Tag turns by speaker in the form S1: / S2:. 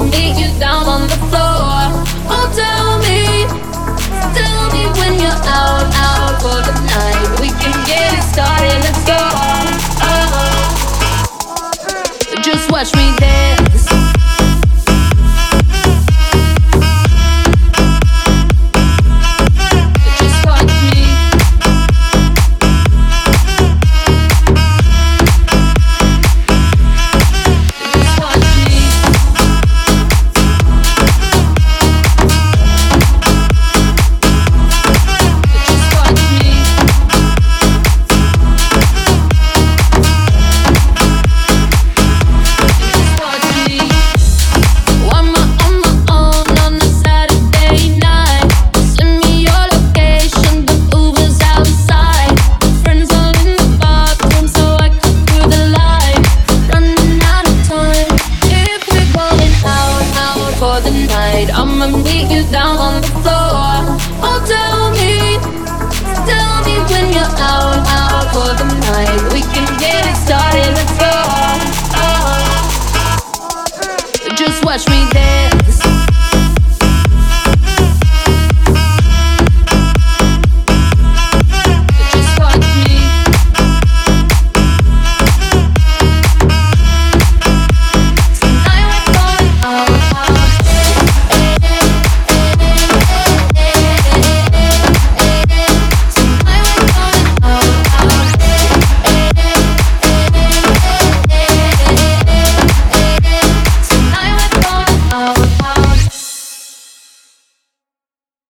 S1: Meet you down on the floor. Oh, tell me, tell me when you're out, out for the night. We can get it started, let's go. Uh-huh. Just watch me dance. The night, I'ma meet you down on the floor. Oh, tell me, tell me when you're out, out for the night. We can get it started. Let's go. Just watch me dance.